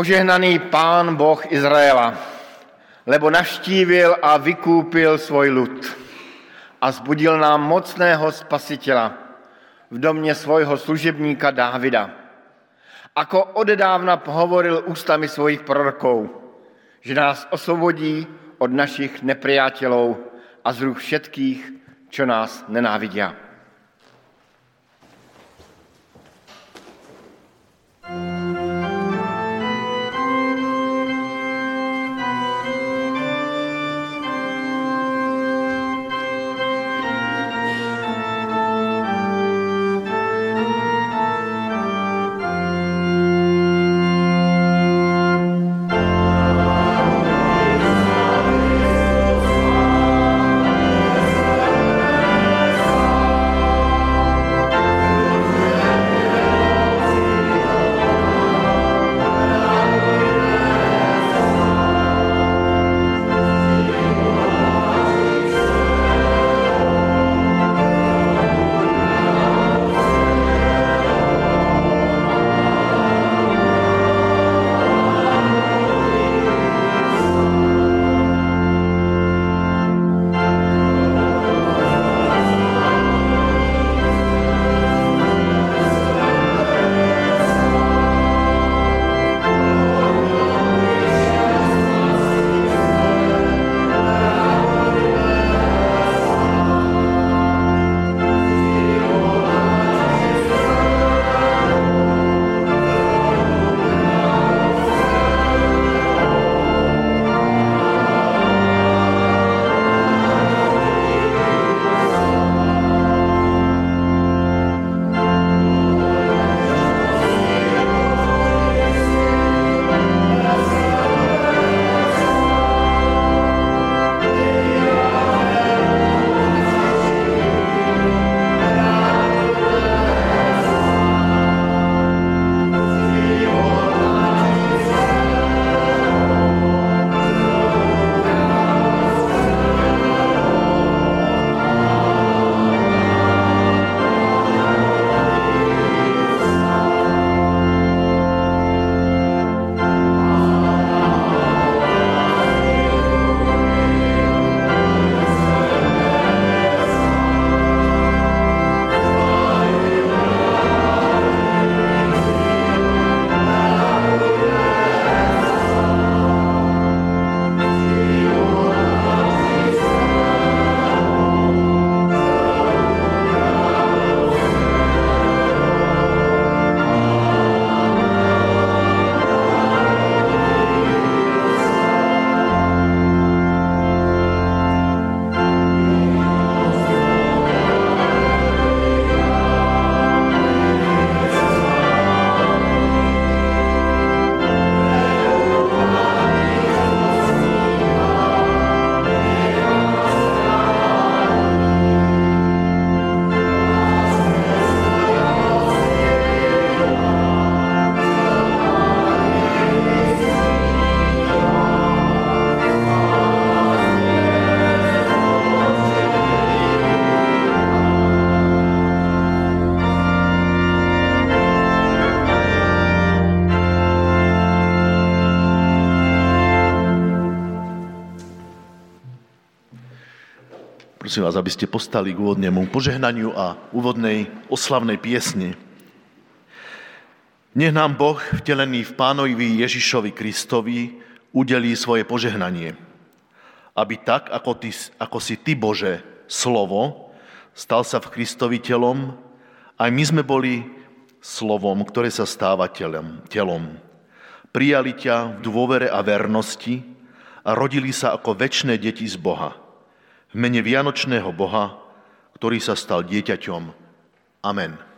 Požehnaný pán Boh Izraela, lebo navštívil a vykúpil svoj ľud a zbudil nám mocného spasitela v domě svojho služebníka Dávida. Ako odedávna hovoril ústami svojich prorokov, že nás osvobodí od našich nepriateľov a z rúk všetkých, čo nás nenávidia. Prosím vás, aby ste postali k úvodnému požehnaniu a úvodnej oslavnej piesni. Nech nám Boh, vtelený v pánovi Ježišovi Kristovi, udelí svoje požehnanie. Aby tak, ako, ty, ako si Ty, Bože, slovo, stal sa v Kristovi telom, aj my sme boli slovom, ktoré sa stáva telom. telom. Prijali ťa v dôvere a vernosti a rodili sa ako väčšie deti z Boha – v mene Vianočného Boha, ktorý sa stal dieťaťom. Amen.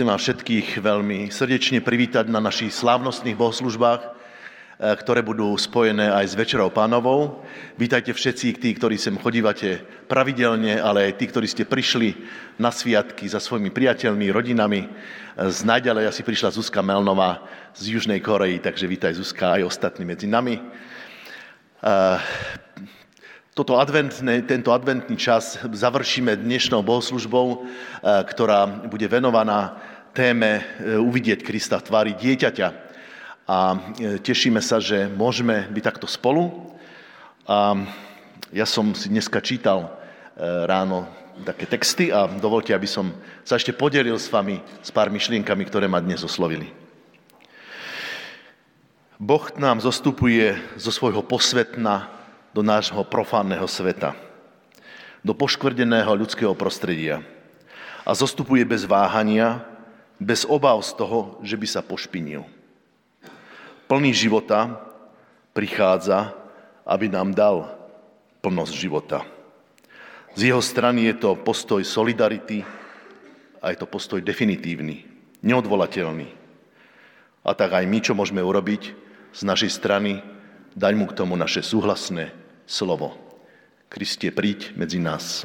Chcem vás všetkých veľmi srdečne privítať na našich slávnostných bohoslužbách, eh, ktoré budú spojené aj s Večerou pánovou. Vítajte všetci tí, ktorí sem chodívate pravidelne, ale aj tí, ktorí ste prišli na sviatky za svojimi priateľmi, rodinami. Z najďalej asi prišla Zuzka Melnová z Južnej Koreji, takže vítaj Zuzka aj ostatní medzi nami. Toto adventné, tento adventný čas završíme dnešnou bohoslužbou, eh, ktorá bude venovaná téme eh, uvidieť Krista v tvári dieťaťa. A eh, tešíme sa, že môžeme byť takto spolu. A ja som si dneska čítal ráno také texty a dovolte, aby som sa ešte podelil s vami s pár myšlienkami, ktoré ma dnes oslovili. Boh nám zostupuje zo svojho posvetna do nášho profánneho sveta, do poškvrdeného ľudského prostredia a zostupuje bez váhania, bez obav z toho, že by sa pošpinil. Plný života prichádza, aby nám dal plnosť života. Z jeho strany je to postoj solidarity a je to postoj definitívny, neodvolateľný. A tak aj my, čo môžeme urobiť z našej strany, dať mu k tomu naše súhlasné slovo. Kriste, príď medzi nás.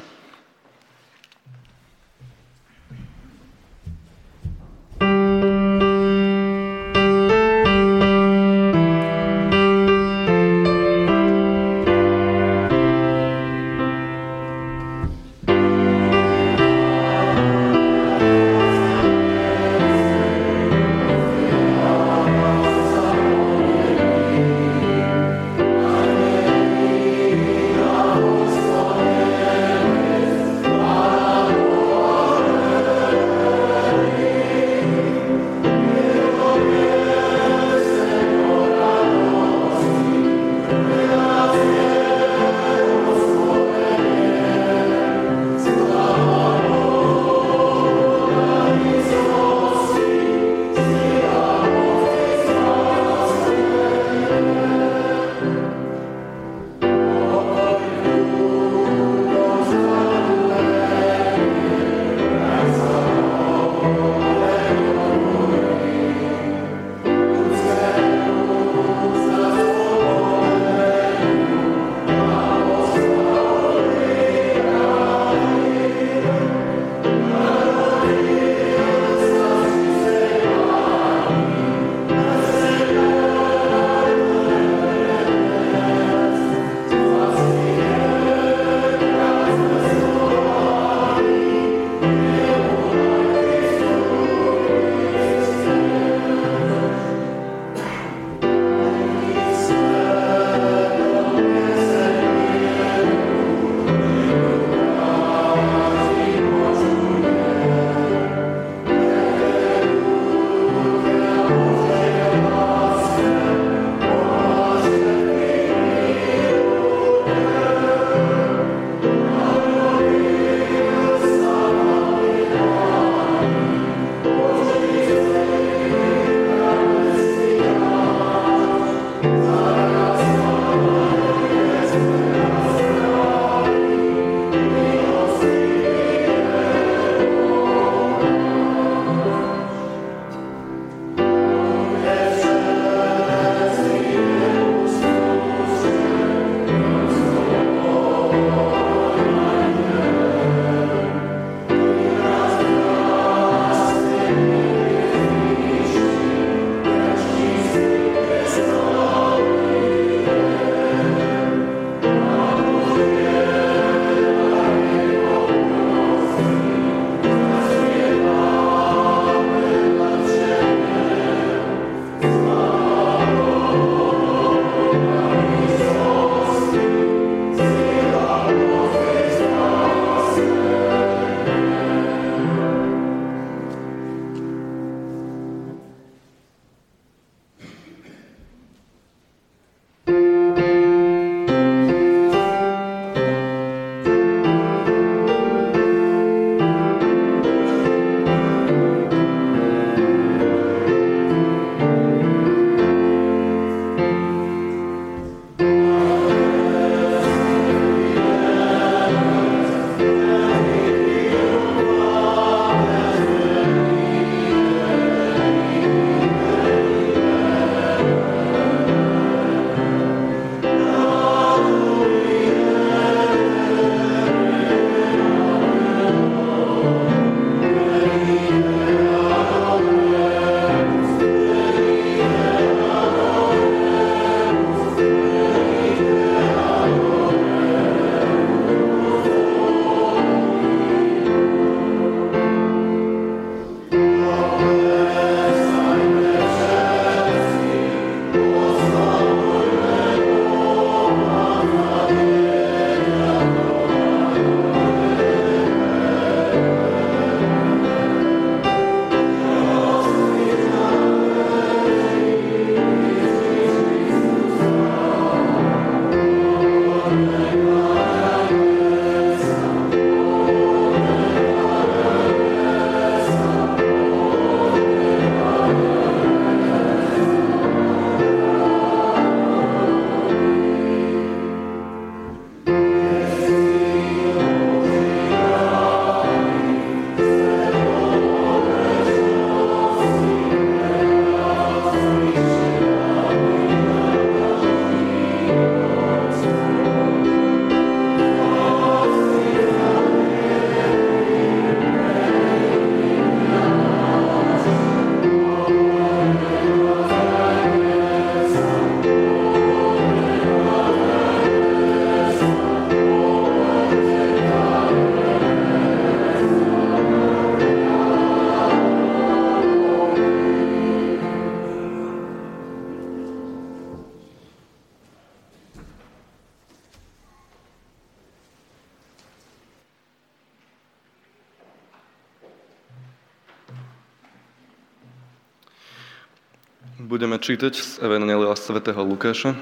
Budeme čítať z Evangelia svätého Lukáša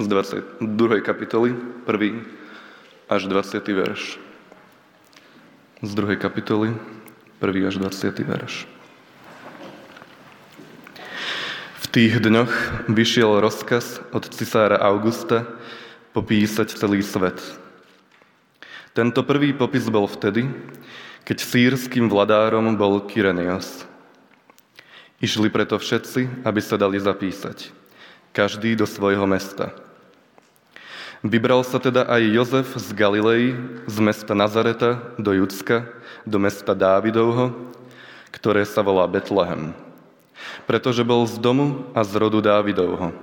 z 22. kapitoly, 1. až 20. verš. Z 2. kapitoly, 1. až 20. verš. V tých dňoch vyšiel rozkaz od cisára Augusta popísať celý svet. Tento prvý popis bol vtedy, keď sírským vladárom bol Kyrenios. Išli preto všetci, aby sa dali zapísať, každý do svojho mesta. Vybral sa teda aj Jozef z Galilei, z mesta Nazareta do Judska, do mesta Dávidovho, ktoré sa volá Betlehem, pretože bol z domu a z rodu Dávidovho,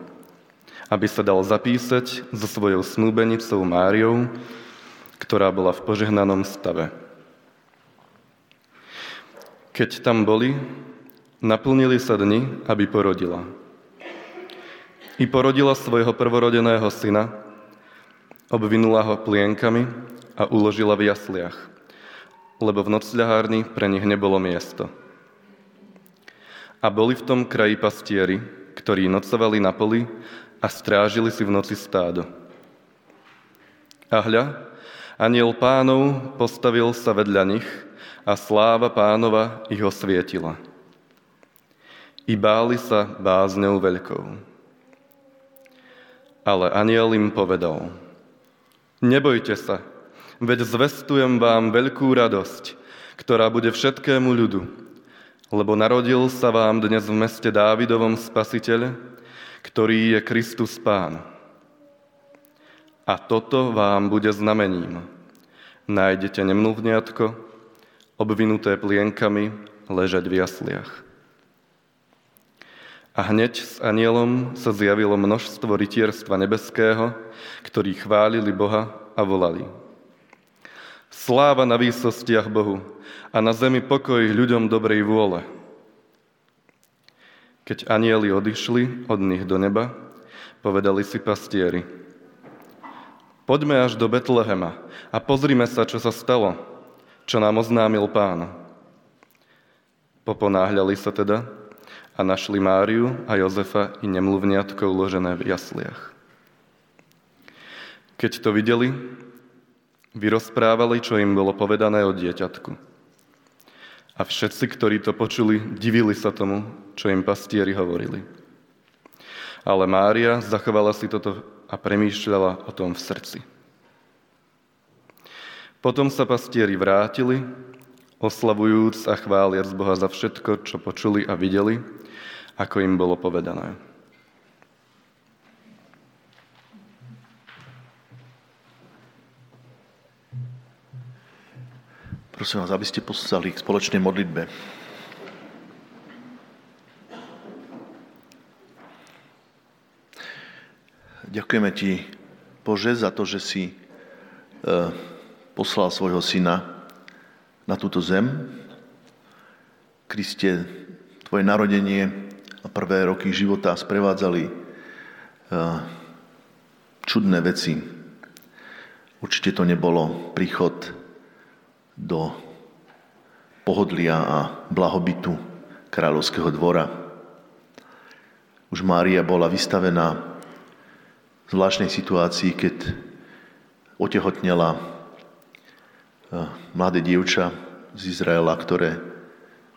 aby sa dal zapísať so svojou snúbenicou Máriou, ktorá bola v požehnanom stave. Keď tam boli, naplnili sa dni, aby porodila. I porodila svojho prvorodeného syna, obvinula ho plienkami a uložila v jasliach, lebo v nocľahárni pre nich nebolo miesto. A boli v tom kraji pastieri, ktorí nocovali na poli a strážili si v noci stádo. A hľa, Aniel pánov postavil sa vedľa nich a sláva pánova ich osvietila. I báli sa bázňou veľkou. Ale aniel im povedal, nebojte sa, veď zvestujem vám veľkú radosť, ktorá bude všetkému ľudu, lebo narodil sa vám dnes v meste Dávidovom spasiteľ, ktorý je Kristus Pán. A toto vám bude znamením. Nájdete nemluvňatko, obvinuté plienkami, ležať v jasliach. A hneď s anielom sa zjavilo množstvo rytierstva nebeského, ktorí chválili Boha a volali. Sláva na výsostiach Bohu a na zemi pokoj ľuďom dobrej vôle. Keď anieli odišli od nich do neba, povedali si pastieri – Poďme až do Betlehema a pozrime sa, čo sa stalo, čo nám oznámil pán. Poponáhľali sa teda a našli Máriu a Jozefa i nemluvniatko uložené v jasliach. Keď to videli, vyrozprávali, čo im bolo povedané o dieťatku. A všetci, ktorí to počuli, divili sa tomu, čo im pastieri hovorili. Ale Mária zachovala si toto a premýšľala o tom v srdci. Potom sa pastieri vrátili, oslavujúc a chváliac Boha za všetko, čo počuli a videli, ako im bolo povedané. Prosím vás, aby ste poslali k spoločnej modlitbe. Ďakujeme ti, Bože, za to, že si e, poslal svojho syna na túto zem. Kriste, tvoje narodenie prvé roky života sprevádzali e, čudné veci. Určite to nebolo príchod do pohodlia a blahobytu kráľovského dvora. Už Mária bola vystavená zvláštnej situácii, keď otehotnela eh, mladé dievča z Izraela, ktoré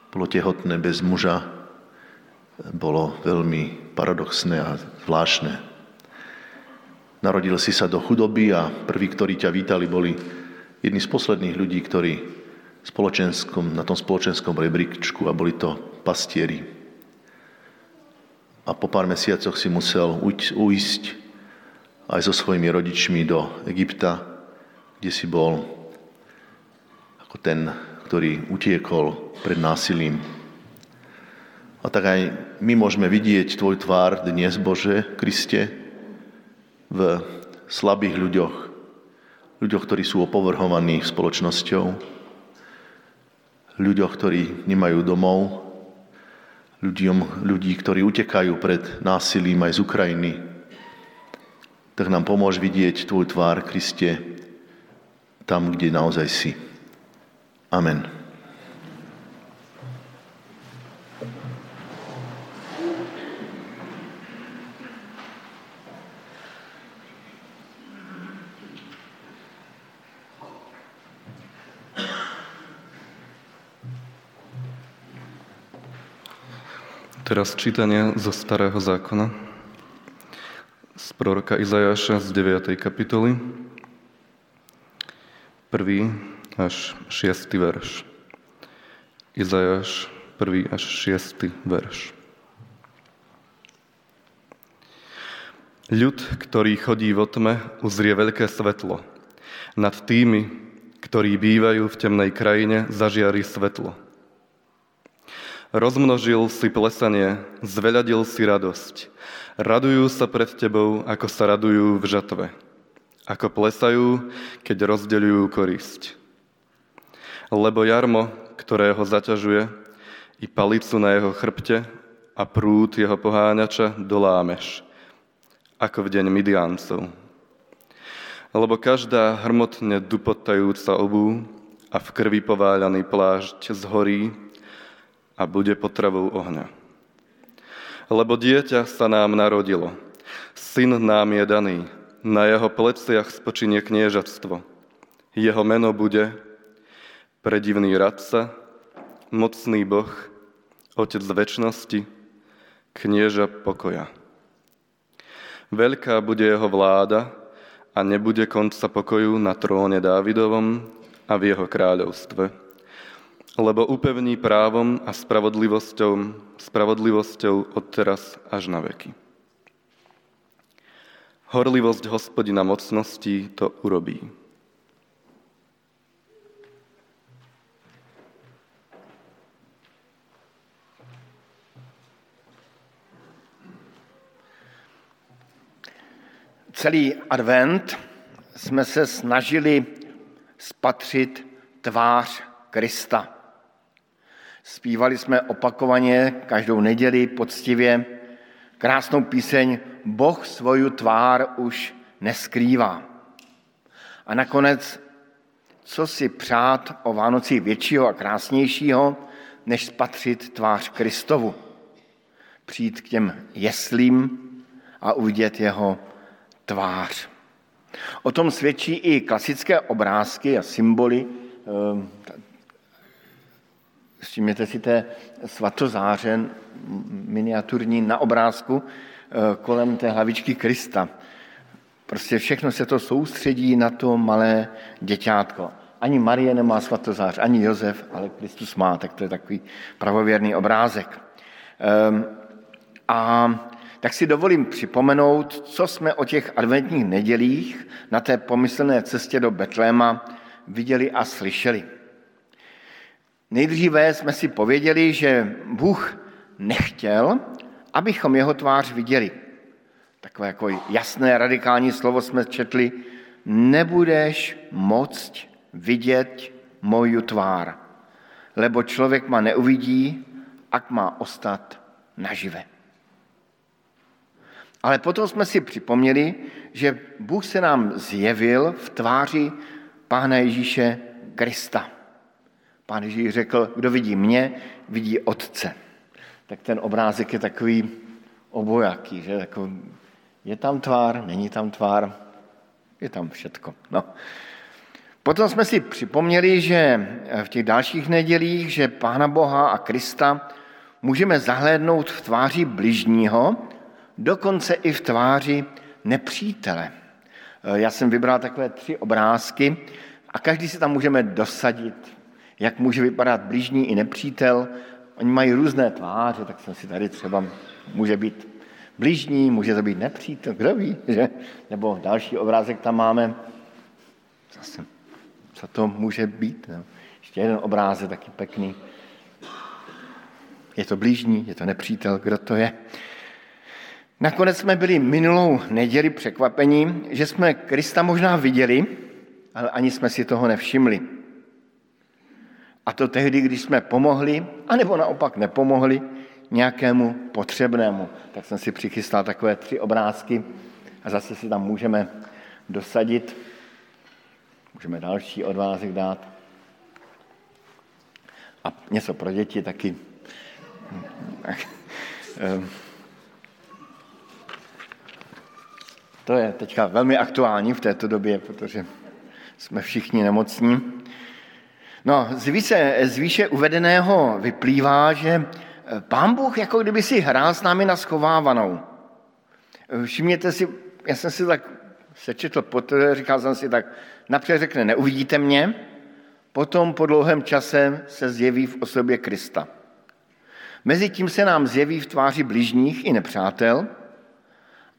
bolo tehotné bez muža, bolo veľmi paradoxné a zvláštne. Narodil si sa do chudoby a prví, ktorí ťa vítali, boli jedni z posledných ľudí, ktorí na tom spoločenskom rebríčku a boli to pastieri. A po pár mesiacoch si musel uísť aj so svojimi rodičmi do Egypta, kde si bol ako ten, ktorý utiekol pred násilím. A tak aj my môžeme vidieť Tvoj tvár dnes, Bože, Kriste, v slabých ľuďoch, ľuďoch, ktorí sú opovrhovaní spoločnosťou, ľuďoch, ktorí nemajú domov, ľuďom, ľudí, ktorí utekajú pred násilím aj z Ukrajiny, tak nám pomôž vidieť Tvoj tvár, Kriste, tam, kde naozaj si. Amen. Teraz čítanie zo Starého zákona z proroka Izajaša z 9. kapitoly, 1. až 6. verš. Izajaš, 1. až 6. verš. Ľud, ktorý chodí vo tme, uzrie veľké svetlo. Nad tými, ktorí bývajú v temnej krajine, zažiari svetlo. Rozmnožil si plesanie, zveľadil si radosť. Radujú sa pred tebou, ako sa radujú v žatve. Ako plesajú, keď rozdeľujú korisť. Lebo jarmo, ktoré ho zaťažuje, i palicu na jeho chrbte a prúd jeho poháňača dolámeš ako v deň Midiancov. Lebo každá hrmotne dupotajúca obú a v krvi pováľaný plášť zhorí a bude potravou ohňa. Lebo dieťa sa nám narodilo, syn nám je daný, na jeho pleciach spočinie kniežatstvo. Jeho meno bude predivný radca, mocný Boh, Otec väčšnosti, knieža pokoja. Veľká bude jeho vláda a nebude konca pokoju na tróne Dávidovom a v jeho kráľovstve. Lebo upevní právom a spravodlivosťou, spravodlivosťou od teraz až na veky. Horlivosť hospodina mocností to urobí. celý advent jsme se snažili spatřit tvář Krista. Spívali jsme opakovaně každou neděli poctivě krásnou píseň Boh svoju tvár už neskrývá. A nakonec, co si přát o Vánoci většího a krásnějšího, než spatřit tvář Kristovu. Přijít k těm jeslím a uvidět jeho tvář. O tom svědčí i klasické obrázky a symboly. Všimněte si té svatozáře miniaturní na obrázku eh, kolem té hlavičky Krista. Prostě všechno se to soustředí na to malé děťátko. Ani Marie nemá svatozář, ani Josef, ale Kristus má, tak to je takový pravověrný obrázek. Ehm, a tak si dovolím připomenout, co jsme o těch adventních nedělích na té pomyslné cestě do Betléma viděli a slyšeli. Nejdříve jsme si pověděli, že Bůh nechtěl, abychom jeho tvář viděli. Takové jako jasné radikální slovo jsme četli, nebudeš moct vidět moju tvár, lebo člověk ma neuvidí, ak má ostat nažive. Ale potom jsme si připomněli, že Bůh se nám zjevil v tváři Pána Ježíše Krista. Pán Ježíš řekl, kdo vidí mě, vidí Otce. Tak ten obrázek je takový obojaký, že jako je tam tvár, není tam tvár, je tam všetko. No. Potom jsme si připomněli, že v těch dalších nedělích, že Pána Boha a Krista můžeme zahlédnout v tváři bližního, dokonce i v tváři nepřítele. Já jsem vybral takové tři obrázky a každý si tam můžeme dosadit, jak může vypadat blížní i nepřítel. Oni mají různé tváře, tak jsem si tady třeba, může být blížní, může to být nepřítel, kdo ví, že? Nebo další obrázek tam máme. Zase, co to může být? No. Ještě jeden obrázek taky pěkný. Je to blížní, je to nepřítel, kdo to je? Nakonec jsme byli minulou neděli překvapení, že jsme Krista možná viděli, ale ani jsme si toho nevšimli. A to tehdy, když jsme pomohli, anebo naopak nepomohli nějakému potřebnému. Tak jsem si přichystal takové tři obrázky a zase si tam můžeme dosadit. Můžeme další odvázek dát. A něco pro děti taky. To je teďka velmi aktuální v této době, protože jsme všichni nemocní. No, z výše, z výše uvedeného vyplývá, že pán Bůh jako kdyby si hrál s námi na schovávanou. Všimněte si, já jsem si tak sečetl poté, říkal jsem si tak, napřed řekne, neuvidíte mě, potom po dlouhém čase se zjeví v osobě Krista. Mezitím se nám zjeví v tváři bližních i nepřátel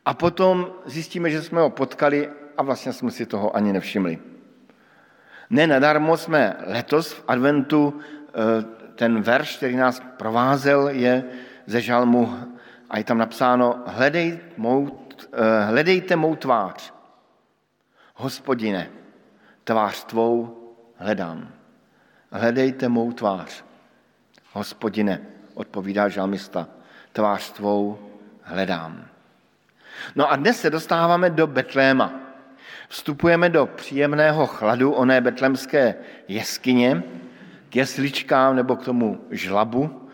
a potom zjistíme, že jsme ho potkali a vlastně jsme si toho ani nevšimli. Ne nadarmo jsme letos v adventu, eh, ten verš, který nás provázel, je ze žalmu a je tam napsáno hledej mou, eh, hledejte mou tvář, hospodine, tvář tvou hledám. Hledejte mou tvář, hospodine, odpovídá žalmista, tvář tvou hledám. No a dnes se dostáváme do Betléma. Vstupujeme do příjemného chladu oné betlemské jeskyně, k jesličkám nebo k tomu žlabu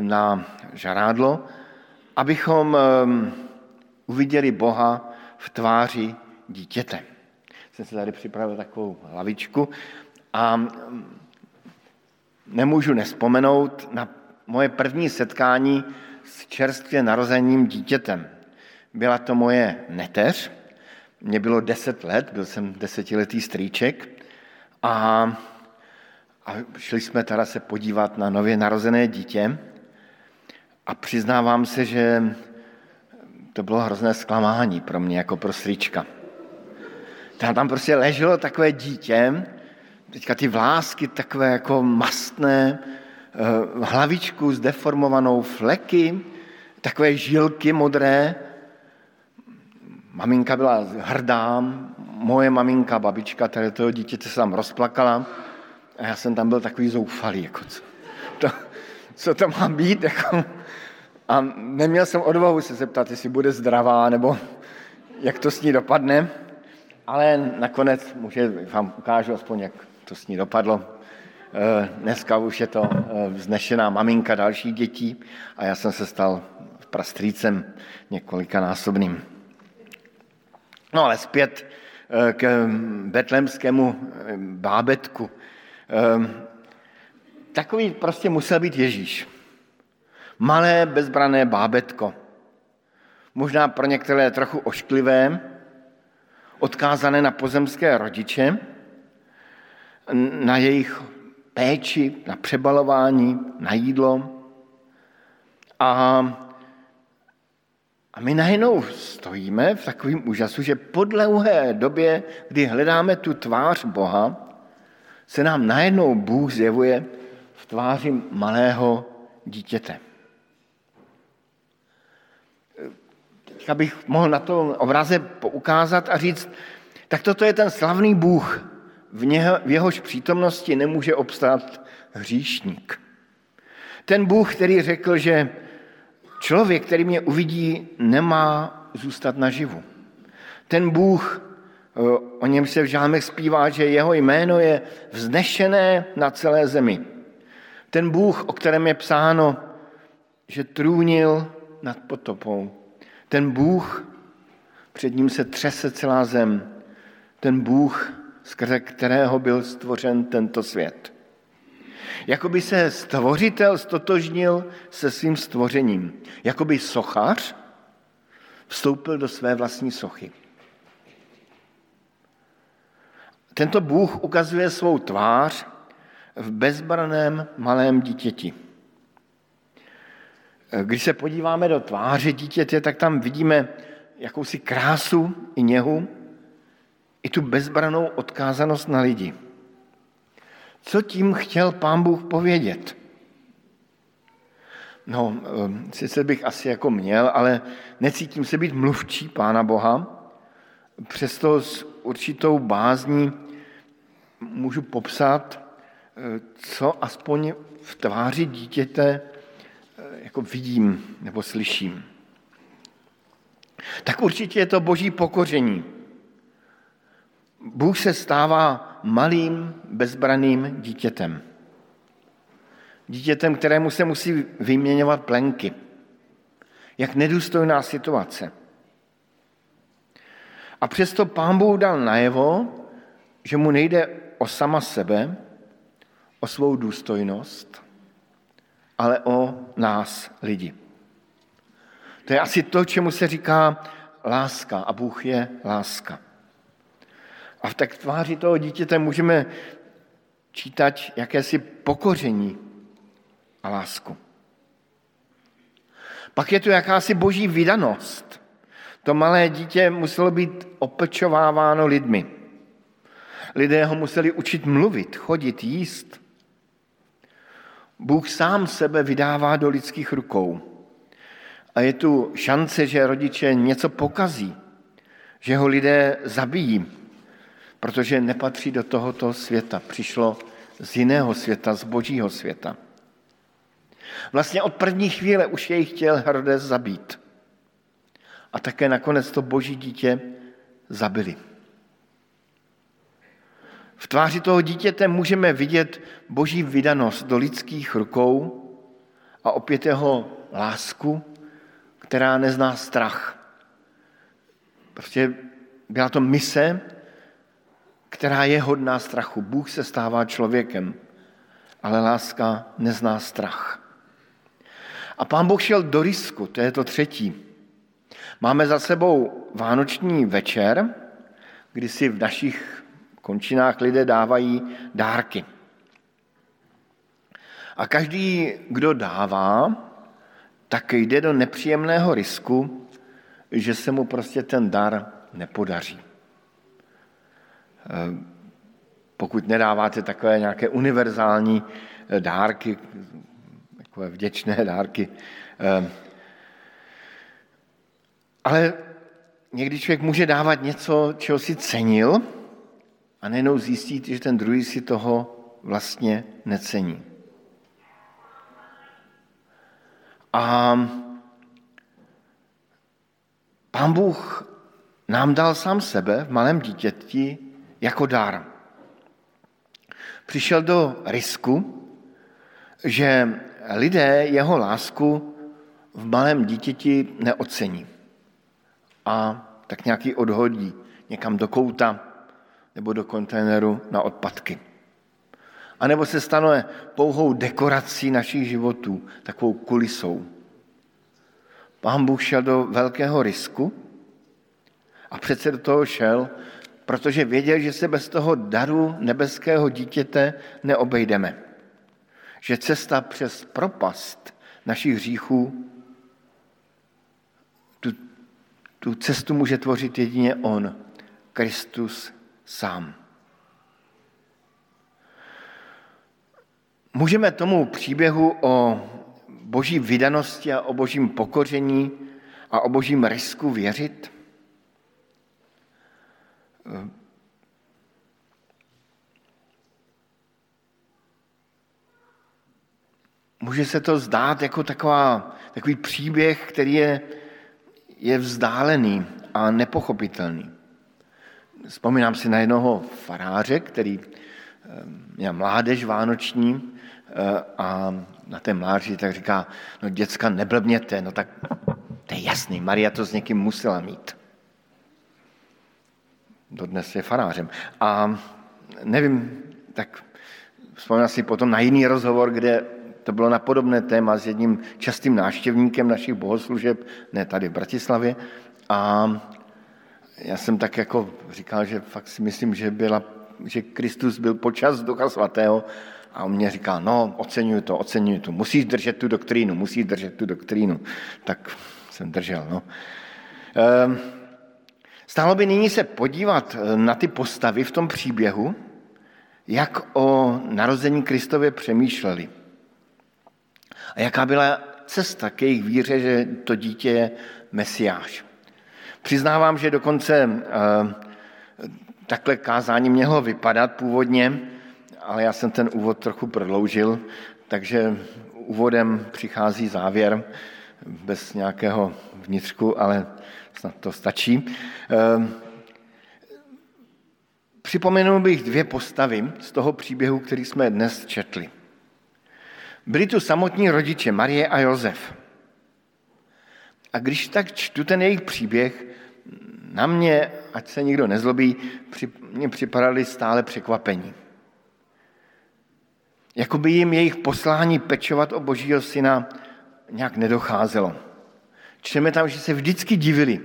na žarádlo, abychom ehm, uviděli Boha v tváři dítěte. Jsem si tady připravil takovou hlavičku a ehm, nemůžu nespomenout na moje první setkání s čerstvě narozeným dítětem. Byla to moje neteř, mě bylo deset let, byl jsem desetiletý strýček a, a šli jsme teda se podívat na nově narozené dítě a přiznávám se, že to bylo hrozné zklamání pro mě jako pro strýčka. Tam prostě leželo takové dítě, teďka ty vlásky takové jako mastné, eh, hlavičku zdeformovanou, fleky, takové žilky modré. Maminka byla hrdá, moje maminka, babička tady toho dítěte se tam rozplakala a já jsem tam byl takový zoufalý, jako co to, co to má být, jako. A neměl jsem odvahu se zeptat, jestli bude zdravá, nebo jak to s ní dopadne, ale nakonec, může, vám ukážu aspoň, jak to s ní dopadlo. Eh, dneska už je to eh, vznešená maminka dalších dětí a já jsem se stal prastrýcem několikanásobným. No ale zpět eh, k betlemskému bábetku. Takový prostě musel být Ježíš. Malé, bezbrané bábetko. Možná pro některé trochu ošklivé, odkázané na pozemské rodiče, na jejich péči, na přebalování, na jídlo. A, a my najednou stojíme v takovém úžasu, že po dlouhé době, kdy hledáme tu tvář Boha, se nám najednou Bůh zjevuje v tváři malého dítěte. Teď bych mohl na to obraze poukázat a říct, tak toto je ten slavný Bůh, v, něho, v jehož přítomnosti nemůže obstát hříšník. Ten Bůh, který řekl, že člověk, který mě uvidí, nemá zůstat naživu. Ten Bůh, o něm se v žálmech zpívá, že jeho jméno je vznešené na celé zemi. Ten Bůh, o kterém je psáno, že trůnil nad potopou. Ten Bůh, před ním se třese celá zem. Ten Bůh, skrze kterého byl stvořen tento svět. Jakoby se stvořitel stotožnil se svým stvořením. Jakoby sochař vstoupil do své vlastní sochy. Tento Bůh ukazuje svou tvář v bezbraném malém dítěti. Když se podíváme do tváře dítěte, tak tam vidíme jakousi krásu i něhu, i tu bezbranou odkázanost na lidi. Co tím chtěl pán Bůh povědět? No, ehm, sice bych asi jako měl, ale necítím se být mluvčí Pána Boha, přesto s určitou bázní můžu popsat, eh, co aspoň v tváři dítěte eh, jako vidím nebo slyším. Tak určitě je to boží pokoření, Bůh se stává malým, bezbraným dítětem. Dítětem, kterému se musí vyměňovat plenky. Jak nedůstojná situace. A přesto pán Bůh dal najevo, že mu nejde o sama sebe, o svou důstojnost, ale o nás lidi. To je asi to, čemu se říká láska a Bůh je láska. A v tak tváři toho dítěte můžeme čítat jakési pokoření a lásku. Pak je tu jakási boží vydanost. To malé dítě muselo být opečováváno lidmi. Lidé ho museli učit mluvit, chodit, jíst. Bůh sám sebe vydává do lidských rukou. A je tu šance, že rodiče něco pokazí, že ho lidé zabijí, protože nepatří do tohoto světa. Přišlo z jiného světa, z božího světa. Vlastně od první chvíle už jej chtěl Herodes zabít. A také nakonec to boží dítě zabili. V tváři toho dítěte můžeme vidět boží vydanost do lidských rukou a opět jeho lásku, která nezná strach. Prostě byla to mise, která je hodná strachu. Bůh se stává člověkem, ale láska nezná strach. A pán Bůh šel do risku, to je to třetí. Máme za sebou vánoční večer, kdy si v našich končinách lidé dávají dárky. A každý, kdo dává, tak jde do nepříjemného risku, že se mu prostě ten dar nepodaří. Pokud nedáváte takové nějaké univerzální eh, dárky, takové vděčné dárky, eh, ale někdy člověk může dávat něco, čeho si cenil, a nejenom zjistit, že ten druhý si toho vlastně necení. A pán Bůh nám dal sám sebe v malém dítěti jako dar. Přišel do risku, že lidé jeho lásku v malém dítěti neocení a tak nějaký odhodí někam do kouta nebo do kontejneru na odpadky. A nebo se stane pouhou dekorací našich životů, takovou kulisou. Pán Bůh šel do velkého risku a přece do toho šel, protože věděl, že se bez toho daru nebeského dítěte neobejdeme. Že cesta přes propast našich hříchů, tu, tu cestu může tvořit jedině On, Kristus sám. Můžeme tomu příběhu o boží vydanosti a o božím pokoření a o božím risku věřit? Může se to zdát jako taková, takový příběh, který je, je vzdálený a nepochopitelný. Vzpomínám si na jednoho faráře, který eh, měl mládež vánoční eh, a na té mláři tak říká, no děcka, neblbněte, no tak to je jasný, Maria to s někým musela mít. Dodnes je farářem. A nevím, tak vzpomínám si potom na jiný rozhovor, kde to bylo na podobné téma s jedním častým návštěvníkem našich bohoslužeb, ne tady v Bratislavě. A já jsem tak jako říkal, že fakt si myslím, že, byla, že Kristus byl počas Ducha Svatého a on mě říká, no, oceňuju to, oceňuju to, musíš držet tu doktrínu, musíš držet tu doktrínu. Tak jsem držel, no. Ehm, stálo by nyní se podívat eh, na ty postavy v tom příběhu, jak o narození Kristově přemýšleli. A jaká byla cesta k jejich víře, že to dítě je Mesiáš. Přiznávám, že dokonce eh, takhle kázání mělo vypadat původně, ale já jsem ten úvod trochu prodloužil, takže úvodem přichází závěr bez nějakého vnitřku, ale snad to stačí. Eh, připomenul bych dvě postavy z toho příběhu, který jsme dnes četli. Byli tu samotní rodiče Marie a Josef. A když tak čtu ten jejich příběh, na mě, ať se nikdo nezlobí, mě připadali stále překvapení. Jakoby jim jejich poslání pečovat o božího syna nějak nedocházelo. Čteme tam, že se vždycky divili.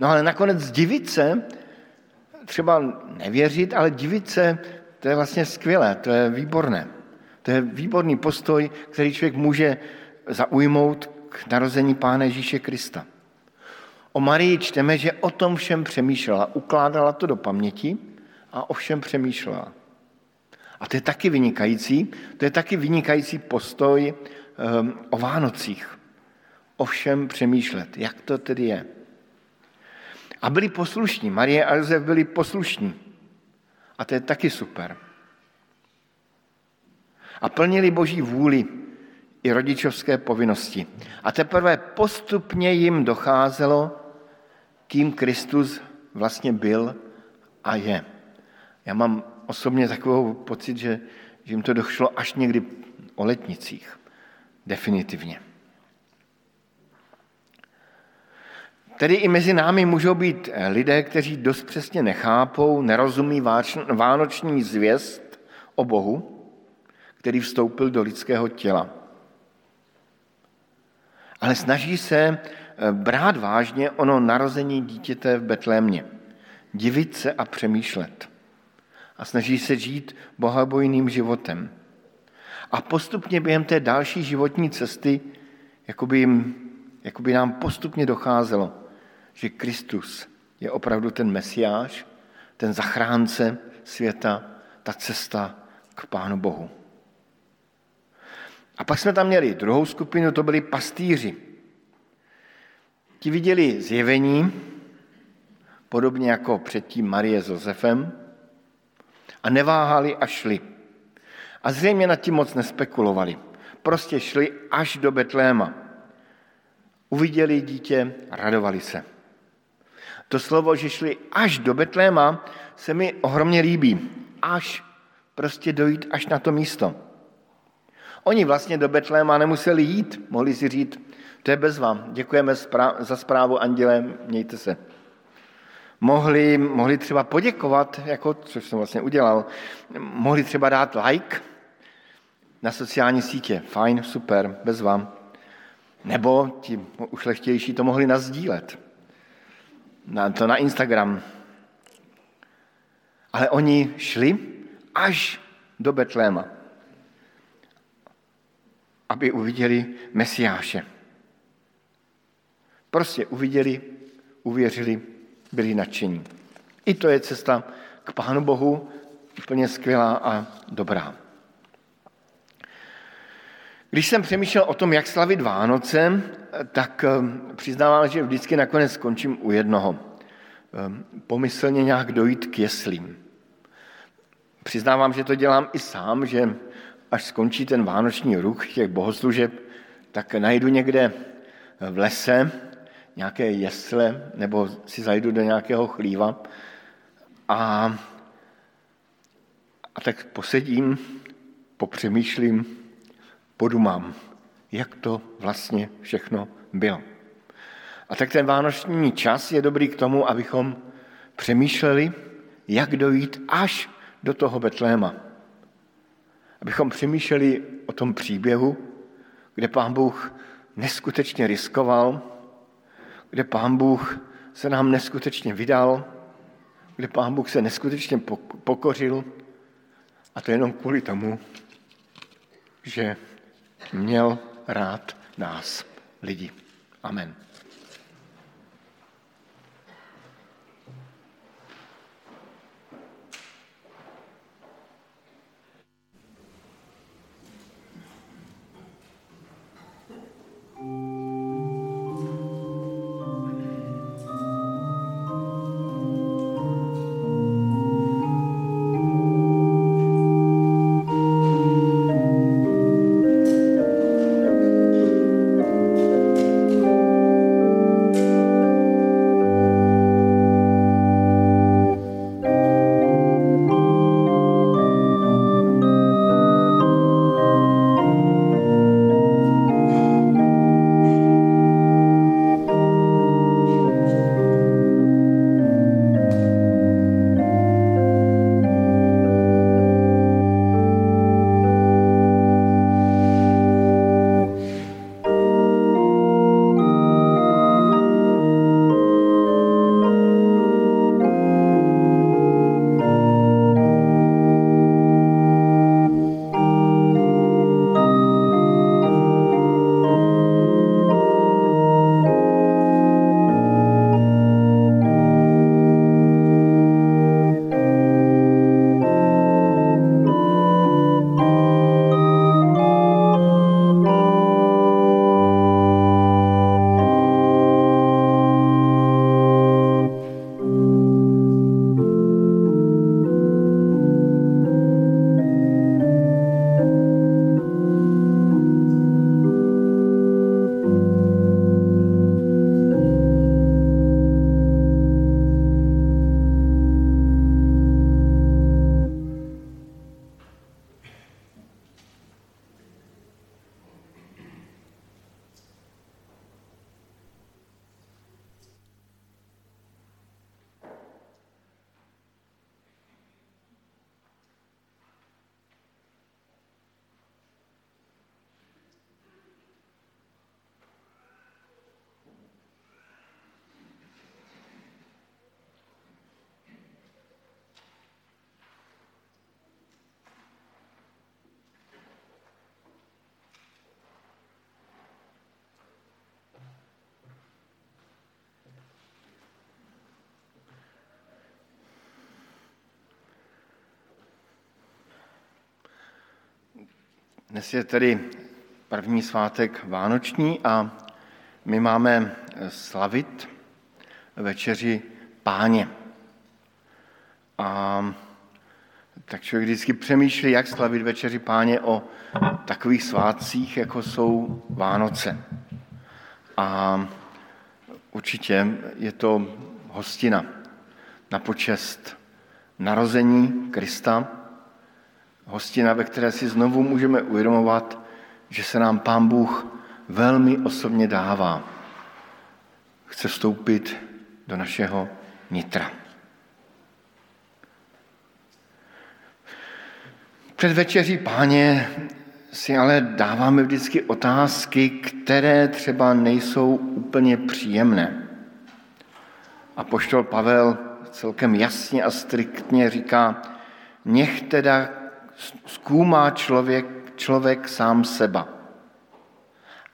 No ale nakonec divit se, třeba nevěřit, ale divit se, to je vlastně skvělé, to je výborné. To je výborný postoj, který člověk může zaujmout k narození Pána Ježíše Krista. O Marii čteme, že o tom všem přemýšlela, ukládala to do paměti a o všem přemýšlela. A to je taky vynikající, to je taky vynikající postoj um, o Vánocích. O všem přemýšlet, jak to tedy je. A byli poslušní, Marie a Josef byli poslušní. A to je taky super. A plnili boží vůli i rodičovské povinnosti. A teprve postupně jim docházelo, kým Kristus vlastně byl a je. Já mám osobně takovou pocit, že, že jim to došlo až někdy o letnicích. Definitivně. Tedy i mezi námi můžou být lidé, kteří dost přesně nechápou, nerozumí vánoční zvěst o Bohu, který vstoupil do lidského těla. Ale snaží se eh, brát vážně ono narození dítěte v Betlémě, divit se a přemýšlet. A snaží se žít bohabojným životem. A postupně během té další životní cesty, jakoby, jim, jakoby nám postupně docházelo, že Kristus je opravdu ten mesiáš, ten zachránce světa, ta cesta k Pánu Bohu. A pak jsme tam měli druhou skupinu, to byli pastýři. Ti viděli zjevení, podobně jako předtím Marie s Josefem, a neváhali a šli. A zřejmě nad tím moc nespekulovali. Prostě šli až do Betléma. Uviděli dítě, radovali se. To slovo, že šli až do Betléma, se mi ohromně líbí. Až prostě dojít až na to místo. Oni vlastně do Betléma nemuseli jít, mohli si říct, to je bez vám, děkujeme za zprávu anděle, mějte se. Mohli, mohli třeba poděkovat, jako, což jsem vlastně udělal, mohli třeba dát like na sociální sítě, fajn, super, bez vám. Nebo ti ušlechtější to mohli nazdílet. Na, to na Instagram. Ale oni šli až do Betléma aby uviděli Mesiáše. Prostě uviděli, uvěřili, byli nadšení. I to je cesta k Pánu Bohu, úplně skvělá a dobrá. Když jsem přemýšlel o tom, jak slavit Vánoce, tak eh, přiznávám, že vždycky nakonec skončím u jednoho. Eh, pomyslně nějak dojít k jeslím. Přiznávám, že to dělám i sám, že až skončí ten vánoční ruch těch bohoslužeb, tak najdu někde v lese nějaké jesle nebo si zajdu do nějakého chlíva a, a tak posedím, popřemýšlím, podumám, jak to vlastně všechno bylo. A tak ten vánoční čas je dobrý k tomu, abychom přemýšleli, jak dojít až do toho Betléma abychom přemýšleli o tom příběhu, kde pán Bůh neskutečně riskoval, kde pán Bůh se nám neskutečně vydal, kde pán Bůh se neskutečně pokořil a to jenom kvůli tomu, že měl rád nás, lidi. Amen. Dnes je tedy první svátek Vánoční a my máme slavit večeři páně. A tak člověk vždycky přemýšlí, jak slavit večeři páně o takových svátcích, jako jsou Vánoce. A určitě je to hostina na počest narození Krista, hostina, ve které si znovu můžeme uvědomovat, že se nám Pán Bůh velmi osobně dává. Chce vstoupit do našeho nitra. Před večeří páně si ale dáváme vždycky otázky, které třeba nejsou úplně příjemné. A poštol Pavel celkem jasně a striktně říká, nech teda zkoumá člověk, člověk sám seba.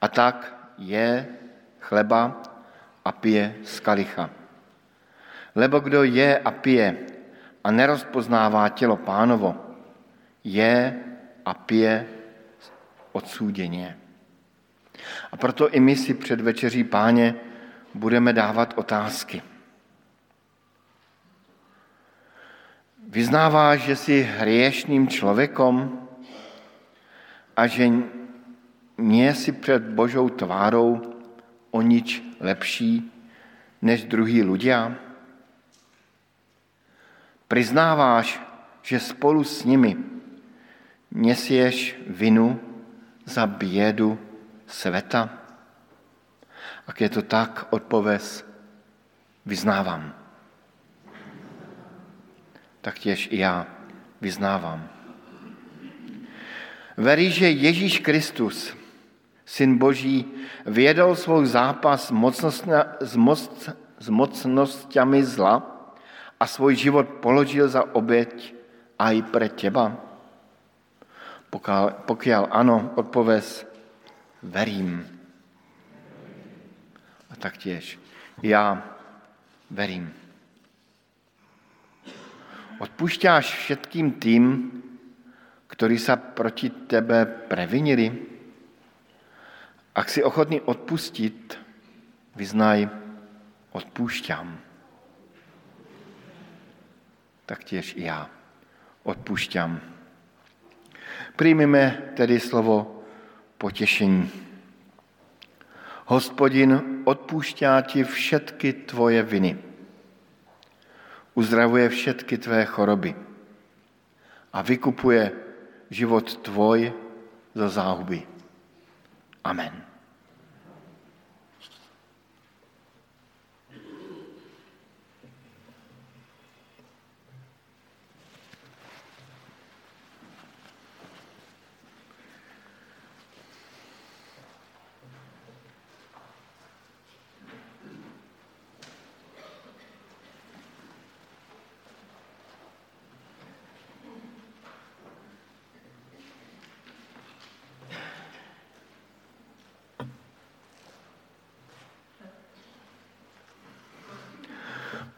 A tak je chleba a pije z kalicha. Lebo kdo je a pije a nerozpoznává tělo pánovo, je a pije odsúděně. A proto i my si před večeří páně budeme dávat otázky. Vyznáváš, že jsi hriešným člověkom a že nie si před Božou tvárou o nič lepší než druhý ľudia? Priznáváš, že spolu s nimi nesieš vinu za bědu světa? Ak je to tak, odpověz, vyznávám. Tak těž i já vyznávám. Verí, že Ježíš Kristus, Syn Boží, vědol svou zápas s, moc, s zla a svůj život položil za oběť a i pre těba? Pokud ano, odpověz, verím. A tak těž, já verím. Odpušťáš všetkým tým, ktorí sa proti tebe previnili? Ak si ochotný odpustiť, vyznaj, odpúšťam. Taktiež i já odpúšťam. Príjmime tedy slovo potěšení. Hospodin odpúšťá ti všetky tvoje viny. Uzdravuje všetky tvé choroby a vykupuje život tvoj zo záhuby. Amen.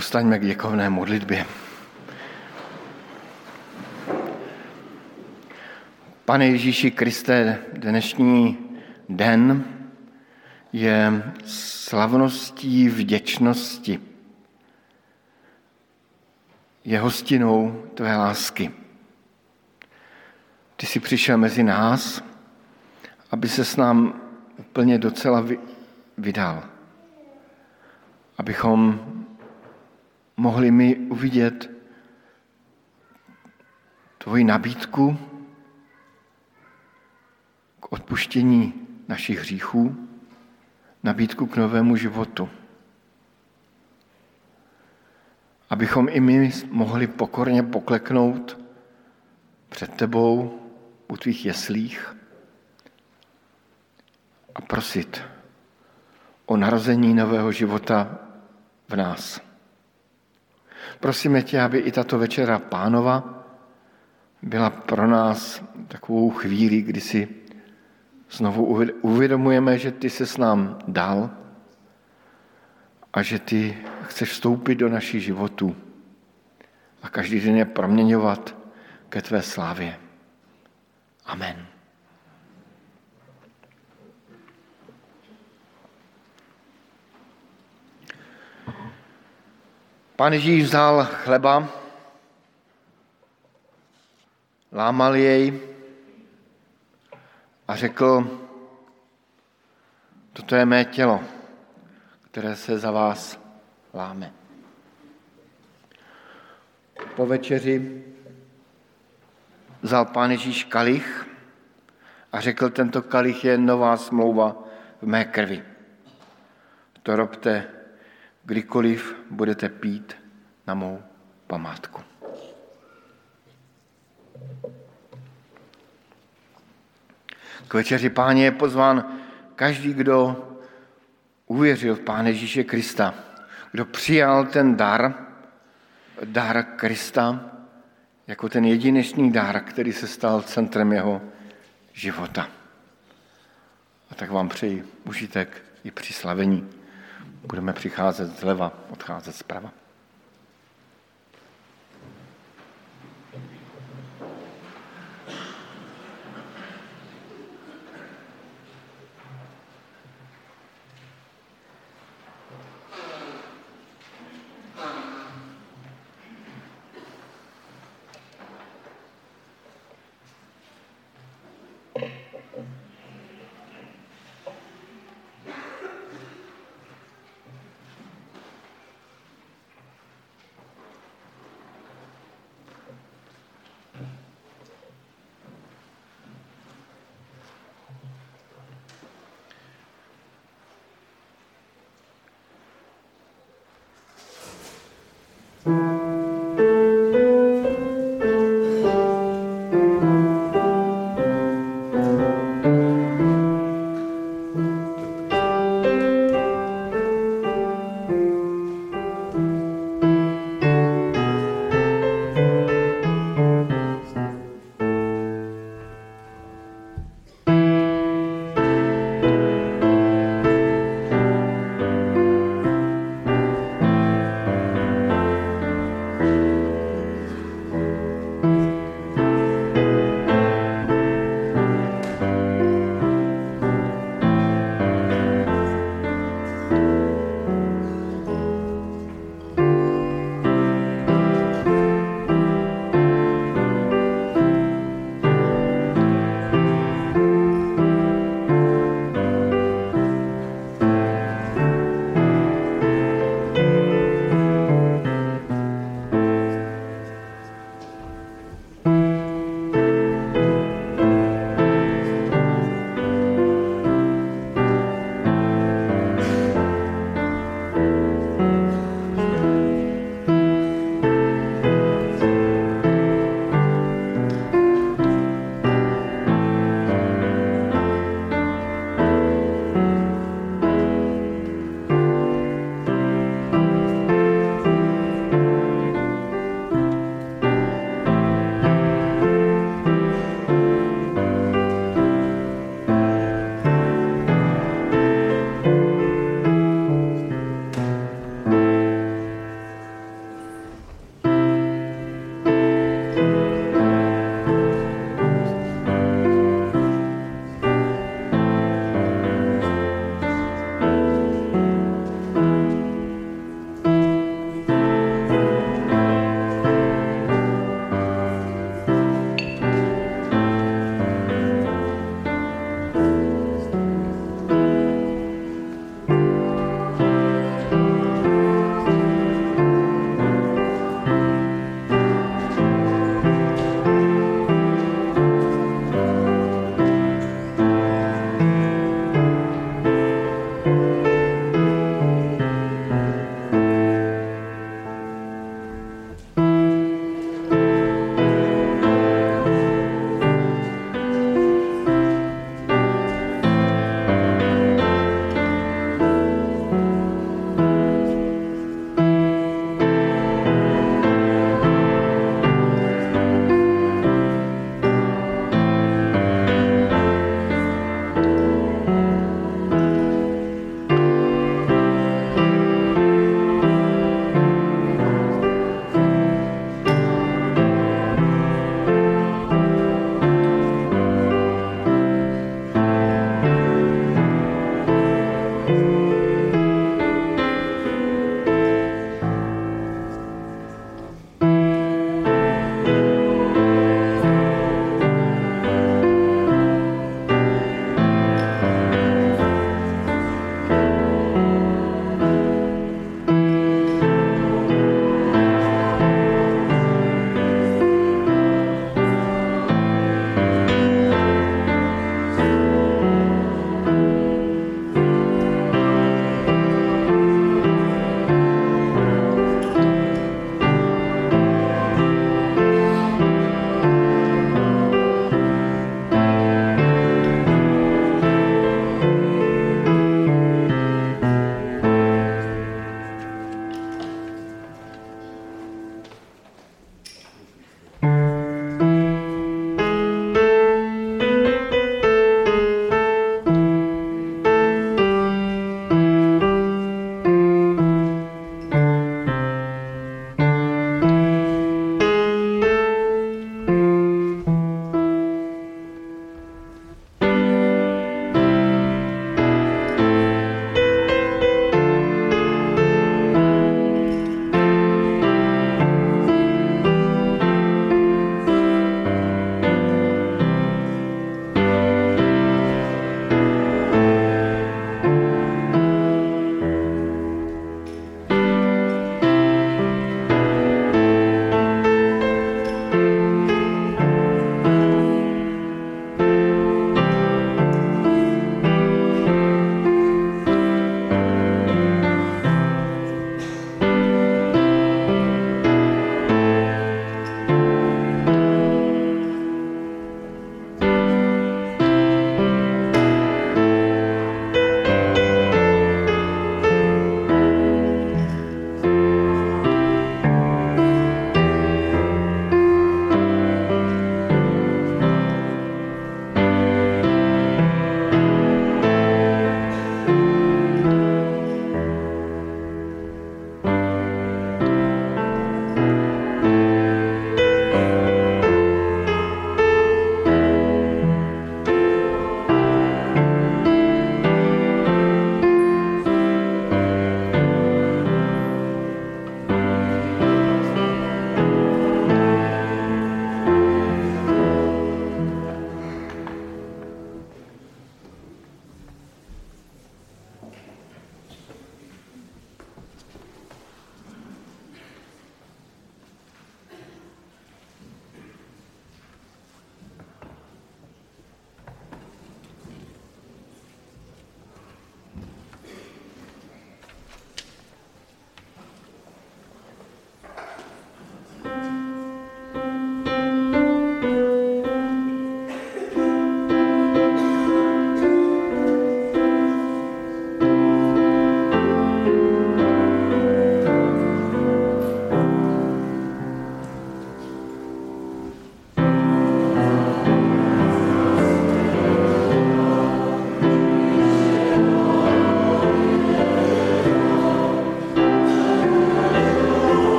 Postaňme k děkovné modlitbě. Pane Ježíši Kriste, dnešní den je slavností vděčnosti. Je hostinou tvé lásky. Ty jsi přišel mezi nás, aby se s nám úplně docela vydal. Abychom mohli mi uvidět tvoji nabídku k odpuštění našich hříchů, nabídku k novému životu. Abychom i my mohli pokorně pokleknout před tebou u tvých jeslích a prosit o narození nového života v nás. Prosíme tě, aby i tato večera pánova byla pro nás takovou chvíli, kdy si znovu uvědomujeme, že ty se s nám dal a že ty chceš vstoupit do našich životů a každý den je proměňovat ke tvé slávě. Amen. Pán Ježíš vzal chleba, lámal jej a řekl, toto je mé tělo, které se za vás láme. Po večeři vzal pán Ježíš kalich a řekl, tento kalich je nová smlouva v mé krvi. To robte, kdykoliv budete pít na mou památku. K večeři páně je pozván každý, kdo uvěřil v Páne Ježíše Krista, kdo přijal ten dar, dar Krista, jako ten jedinečný dar, který se stal centrem jeho života. A tak vám přeji užitek i při slavení. Budeme přicházet zleva, odcházet zprava.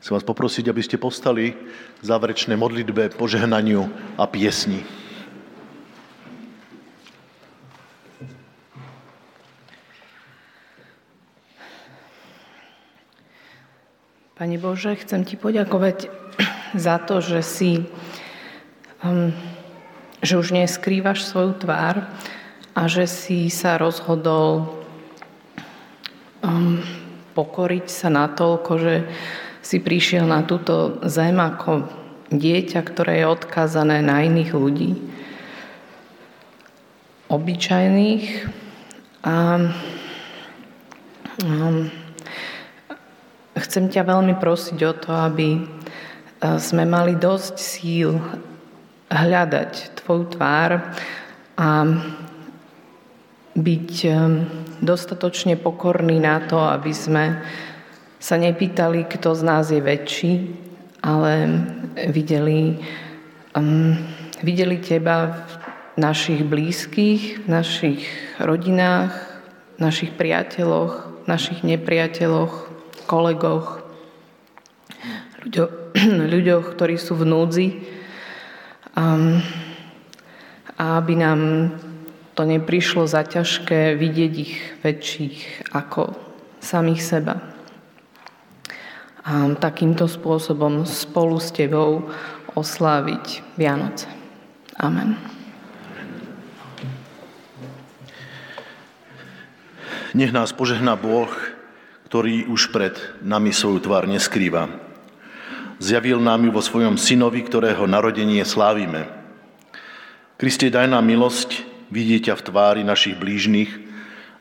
Chcem vás poprosiť, aby ste povstali k záverečnej modlitbe, požehnaniu a piesni. Pane Bože, chcem Ti poďakovať za to, že si, um, že už neskrývaš svoju tvár a že si sa rozhodol um, pokoriť sa natoľko, že si prišiel na túto zem ako dieťa, ktoré je odkázané na iných ľudí, obyčajných a, a chcem ťa veľmi prosiť o to, aby sme mali dosť síl hľadať Tvoju tvár a byť dostatočne pokorný na to, aby sme sa nepýtali, kto z nás je väčší, ale videli, um, videli teba v našich blízkych, v našich rodinách, v našich priateľoch, v našich nepriateľoch, kolegoch, ľuďo, ľuďoch, ktorí sú v núdzi. Um, a aby nám to neprišlo za ťažké vidieť ich väčších ako samých seba takýmto spôsobom spolu s Tebou osláviť Vianoce. Amen. Nech nás požehná Boh, ktorý už pred nami svoju tvár neskrýva. Zjavil nám ju vo svojom synovi, ktorého narodenie slávime. Kriste, daj nám milosť vidieť ťa v tvári našich blížnych,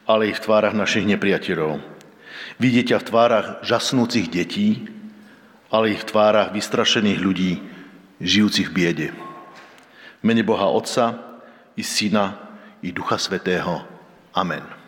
ale i v tvárach našich nepriateľov Vidieť ťa v tvárach žasnúcich detí, ale ich v tvárach vystrašených ľudí, žijúcich v biede. Mene Boha Otca i Syna i Ducha Svetého. Amen.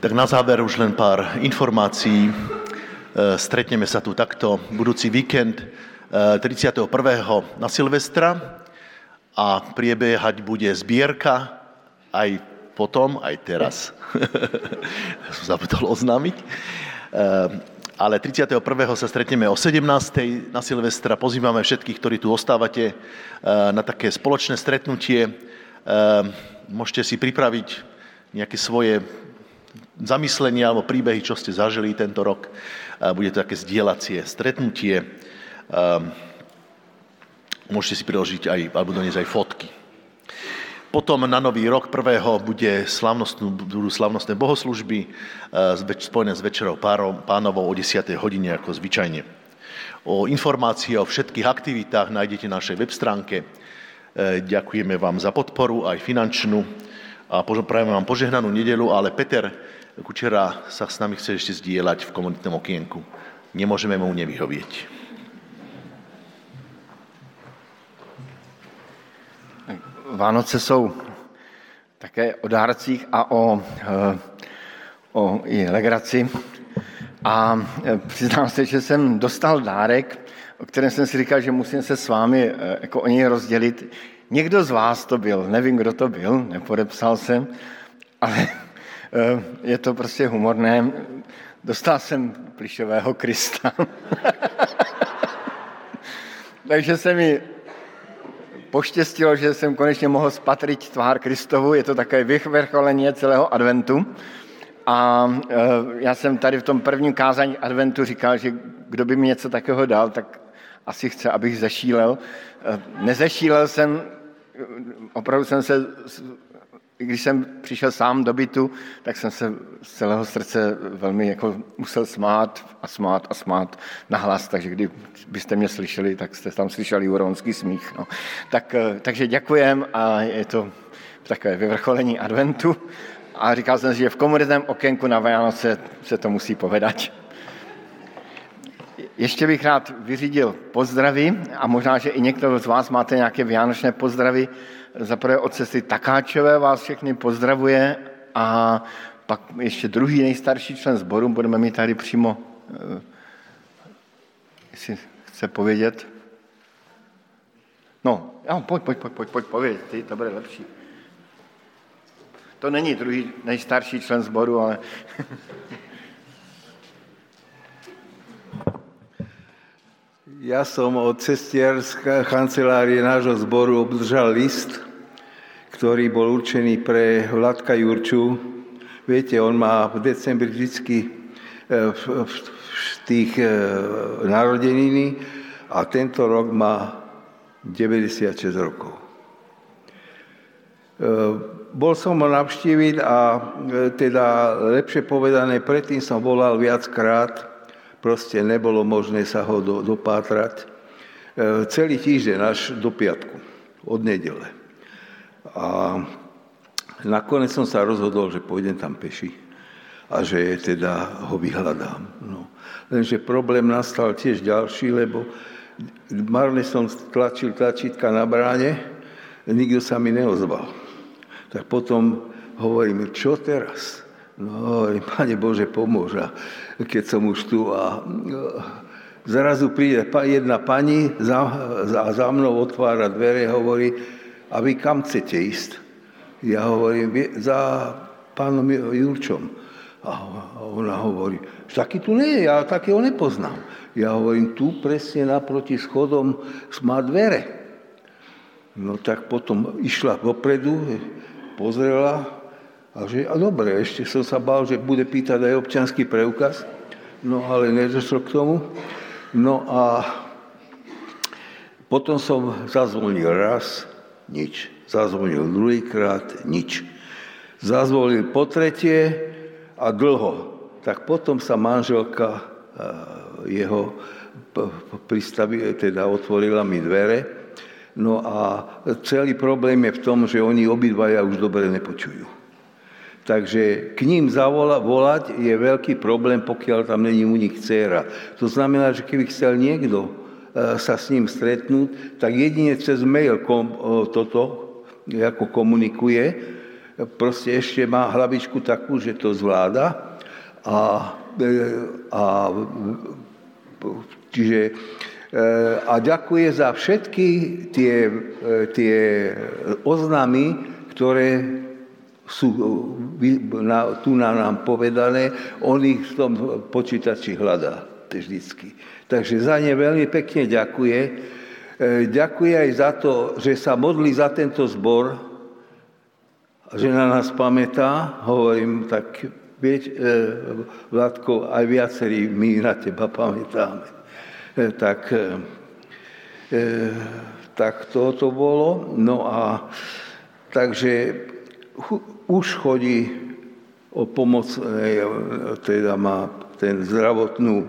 Tak na záver už len pár informácií. Stretneme sa tu takto budúci víkend 31. na Silvestra a priebehať bude zbierka aj potom, aj teraz. Som zabudol oznámiť. Ale 31. sa stretneme o 17. na Silvestra. Pozývame všetkých, ktorí tu ostávate na také spoločné stretnutie. Môžete si pripraviť nejaké svoje zamyslenia alebo príbehy, čo ste zažili tento rok. Bude to také zdieľacie stretnutie. Môžete si priložiť aj, alebo doniesť aj fotky. Potom na nový rok prvého bude budú slavnostné bohoslužby spojené s večerou pánovou o 10. hodine ako zvyčajne. O informácie o všetkých aktivitách nájdete na našej web stránke. Ďakujeme vám za podporu, aj finančnú a prajeme vám požehnanú nedelu, ale Peter Kučera sa s nami chce ešte zdieľať v komunitnom okienku. Nemôžeme mu nevyhovieť. Vánoce jsou také o dárcích a o, eh, o i legraci. A eh, přiznám se, že jsem dostal dárek, o kterém jsem si říkal, že musím se s vámi eh, jako o něj rozdělit. Někdo z vás to byl, nevím, kdo to byl, nepodepsal jsem, ale je to prostě humorné. Dostal jsem plišového Krista. Takže se mi poštěstilo, že jsem konečně mohl spatřit tvár Kristovu, je to také vyvrcholení celého adventu. A e, já jsem tady v tom prvním kázání adventu říkal, že kdo by mi něco takového dal, tak asi chce, abych zešílel. E, nezešílel jsem, opravdu jsem se když jsem přišel sám do bytu, tak jsem se z celého srdce velmi jako musel smát a smát a smát nahlas, takže když byste mě slyšeli, tak jste tam slyšeli uronský smích. No. Tak, eh, takže děkujem a je to takové vyvrcholení adventu. A říkal jsem si, že v komunitném okénku na Vánoce se to musí povedat. Ještě bych rád vyřídil pozdravy a možná, že i někdo z vás máte nějaké vánočné pozdravy zaprvé od sestry Takáčové vás všechny pozdravuje a pak ještě druhý nejstarší člen sboru, budeme mít tady přímo, eh, jestli chce povědět. No, jo, pojď, pojď, pojď, pojď, pojď, pověď, ty, to bude lepší. To není druhý nejstarší člen sboru, ale... Ja som od cestier z kancelárie nášho zboru obdržal list, ktorý bol určený pre Vladka Jurču. Viete, on má v decembri vždycky e, v tých e, narodeniny a tento rok má 96 rokov. E, bol som ho navštíviť a teda lepšie povedané, predtým som volal viackrát, proste nebolo možné sa ho do, dopátrať. E, celý týždeň až do piatku, od nedele. A nakoniec som sa rozhodol, že pôjdem tam peši a že teda ho vyhľadám. No. Lenže problém nastal tiež ďalší, lebo marne som tlačil tlačítka na bráne, nikto sa mi neozval. Tak potom hovorím, čo teraz? No, Pane Bože, pomôž. A keď som už tu a zrazu príde jedna pani za, za, za mnou otvára dvere a hovorí, a vy kam chcete ísť? Ja hovorím, za pánom Jurčom. A ona hovorí, taký tu nie je, ja takého nepoznám. Ja hovorím, tu presne naproti schodom má dvere. No tak potom išla dopredu, pozrela, a že, a dobre, ešte som sa bál, že bude pýtať aj občanský preukaz, no ale nedošlo k tomu. No a potom som zazvonil raz, nič. Zazvonil druhýkrát, nič. Zazvonil po tretie a dlho. Tak potom sa manželka jeho pristavi, teda otvorila mi dvere. No a celý problém je v tom, že oni obidvaja už dobre nepočujú. Takže k ním zavola, volať je veľký problém, pokiaľ tam není u nich dcera. To znamená, že keby chcel niekto e, sa s ním stretnúť, tak jedine cez mail kom, toto ako komunikuje. Proste ešte má hlavičku takú, že to zvláda. A, a čiže a ďakuje za všetky tie, tie oznamy, ktoré sú tu na nám povedané, on ich v tom počítači hľadá vždycky. Takže za ne veľmi pekne ďakuje. Ďakuje aj za to, že sa modlí za tento zbor, že na nás pamätá. Hovorím, tak vieť, Vládko, aj viacerí my na teba pamätáme. E, tak, e, e, tak toto bolo. No a takže už chodí o pomoc, teda má ten zdravotnú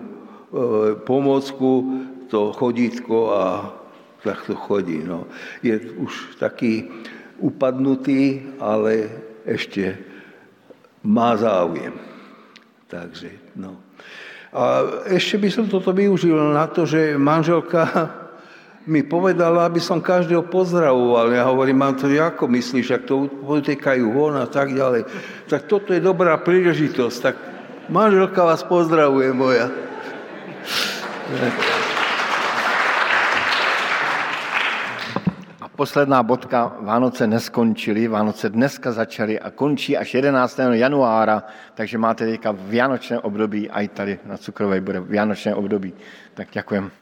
pomocku, to chodítko a tak to chodí. No. Je už taký upadnutý, ale ešte má záujem. Takže, no. A ešte by som toto využil na to, že manželka mi povedala, aby som každého pozdravoval. Ja hovorím, mám to ako myslíš, ak to utekajú von a tak ďalej. Tak toto je dobrá príležitosť. Tak manželka vás pozdravuje moja. posledná bodka, Vánoce neskončily, Vánoce dneska začaly a končí až 11. januára, takže máte teďka Vianočné období, aj tady na Cukrovej bude Vianočné období. Tak děkujem.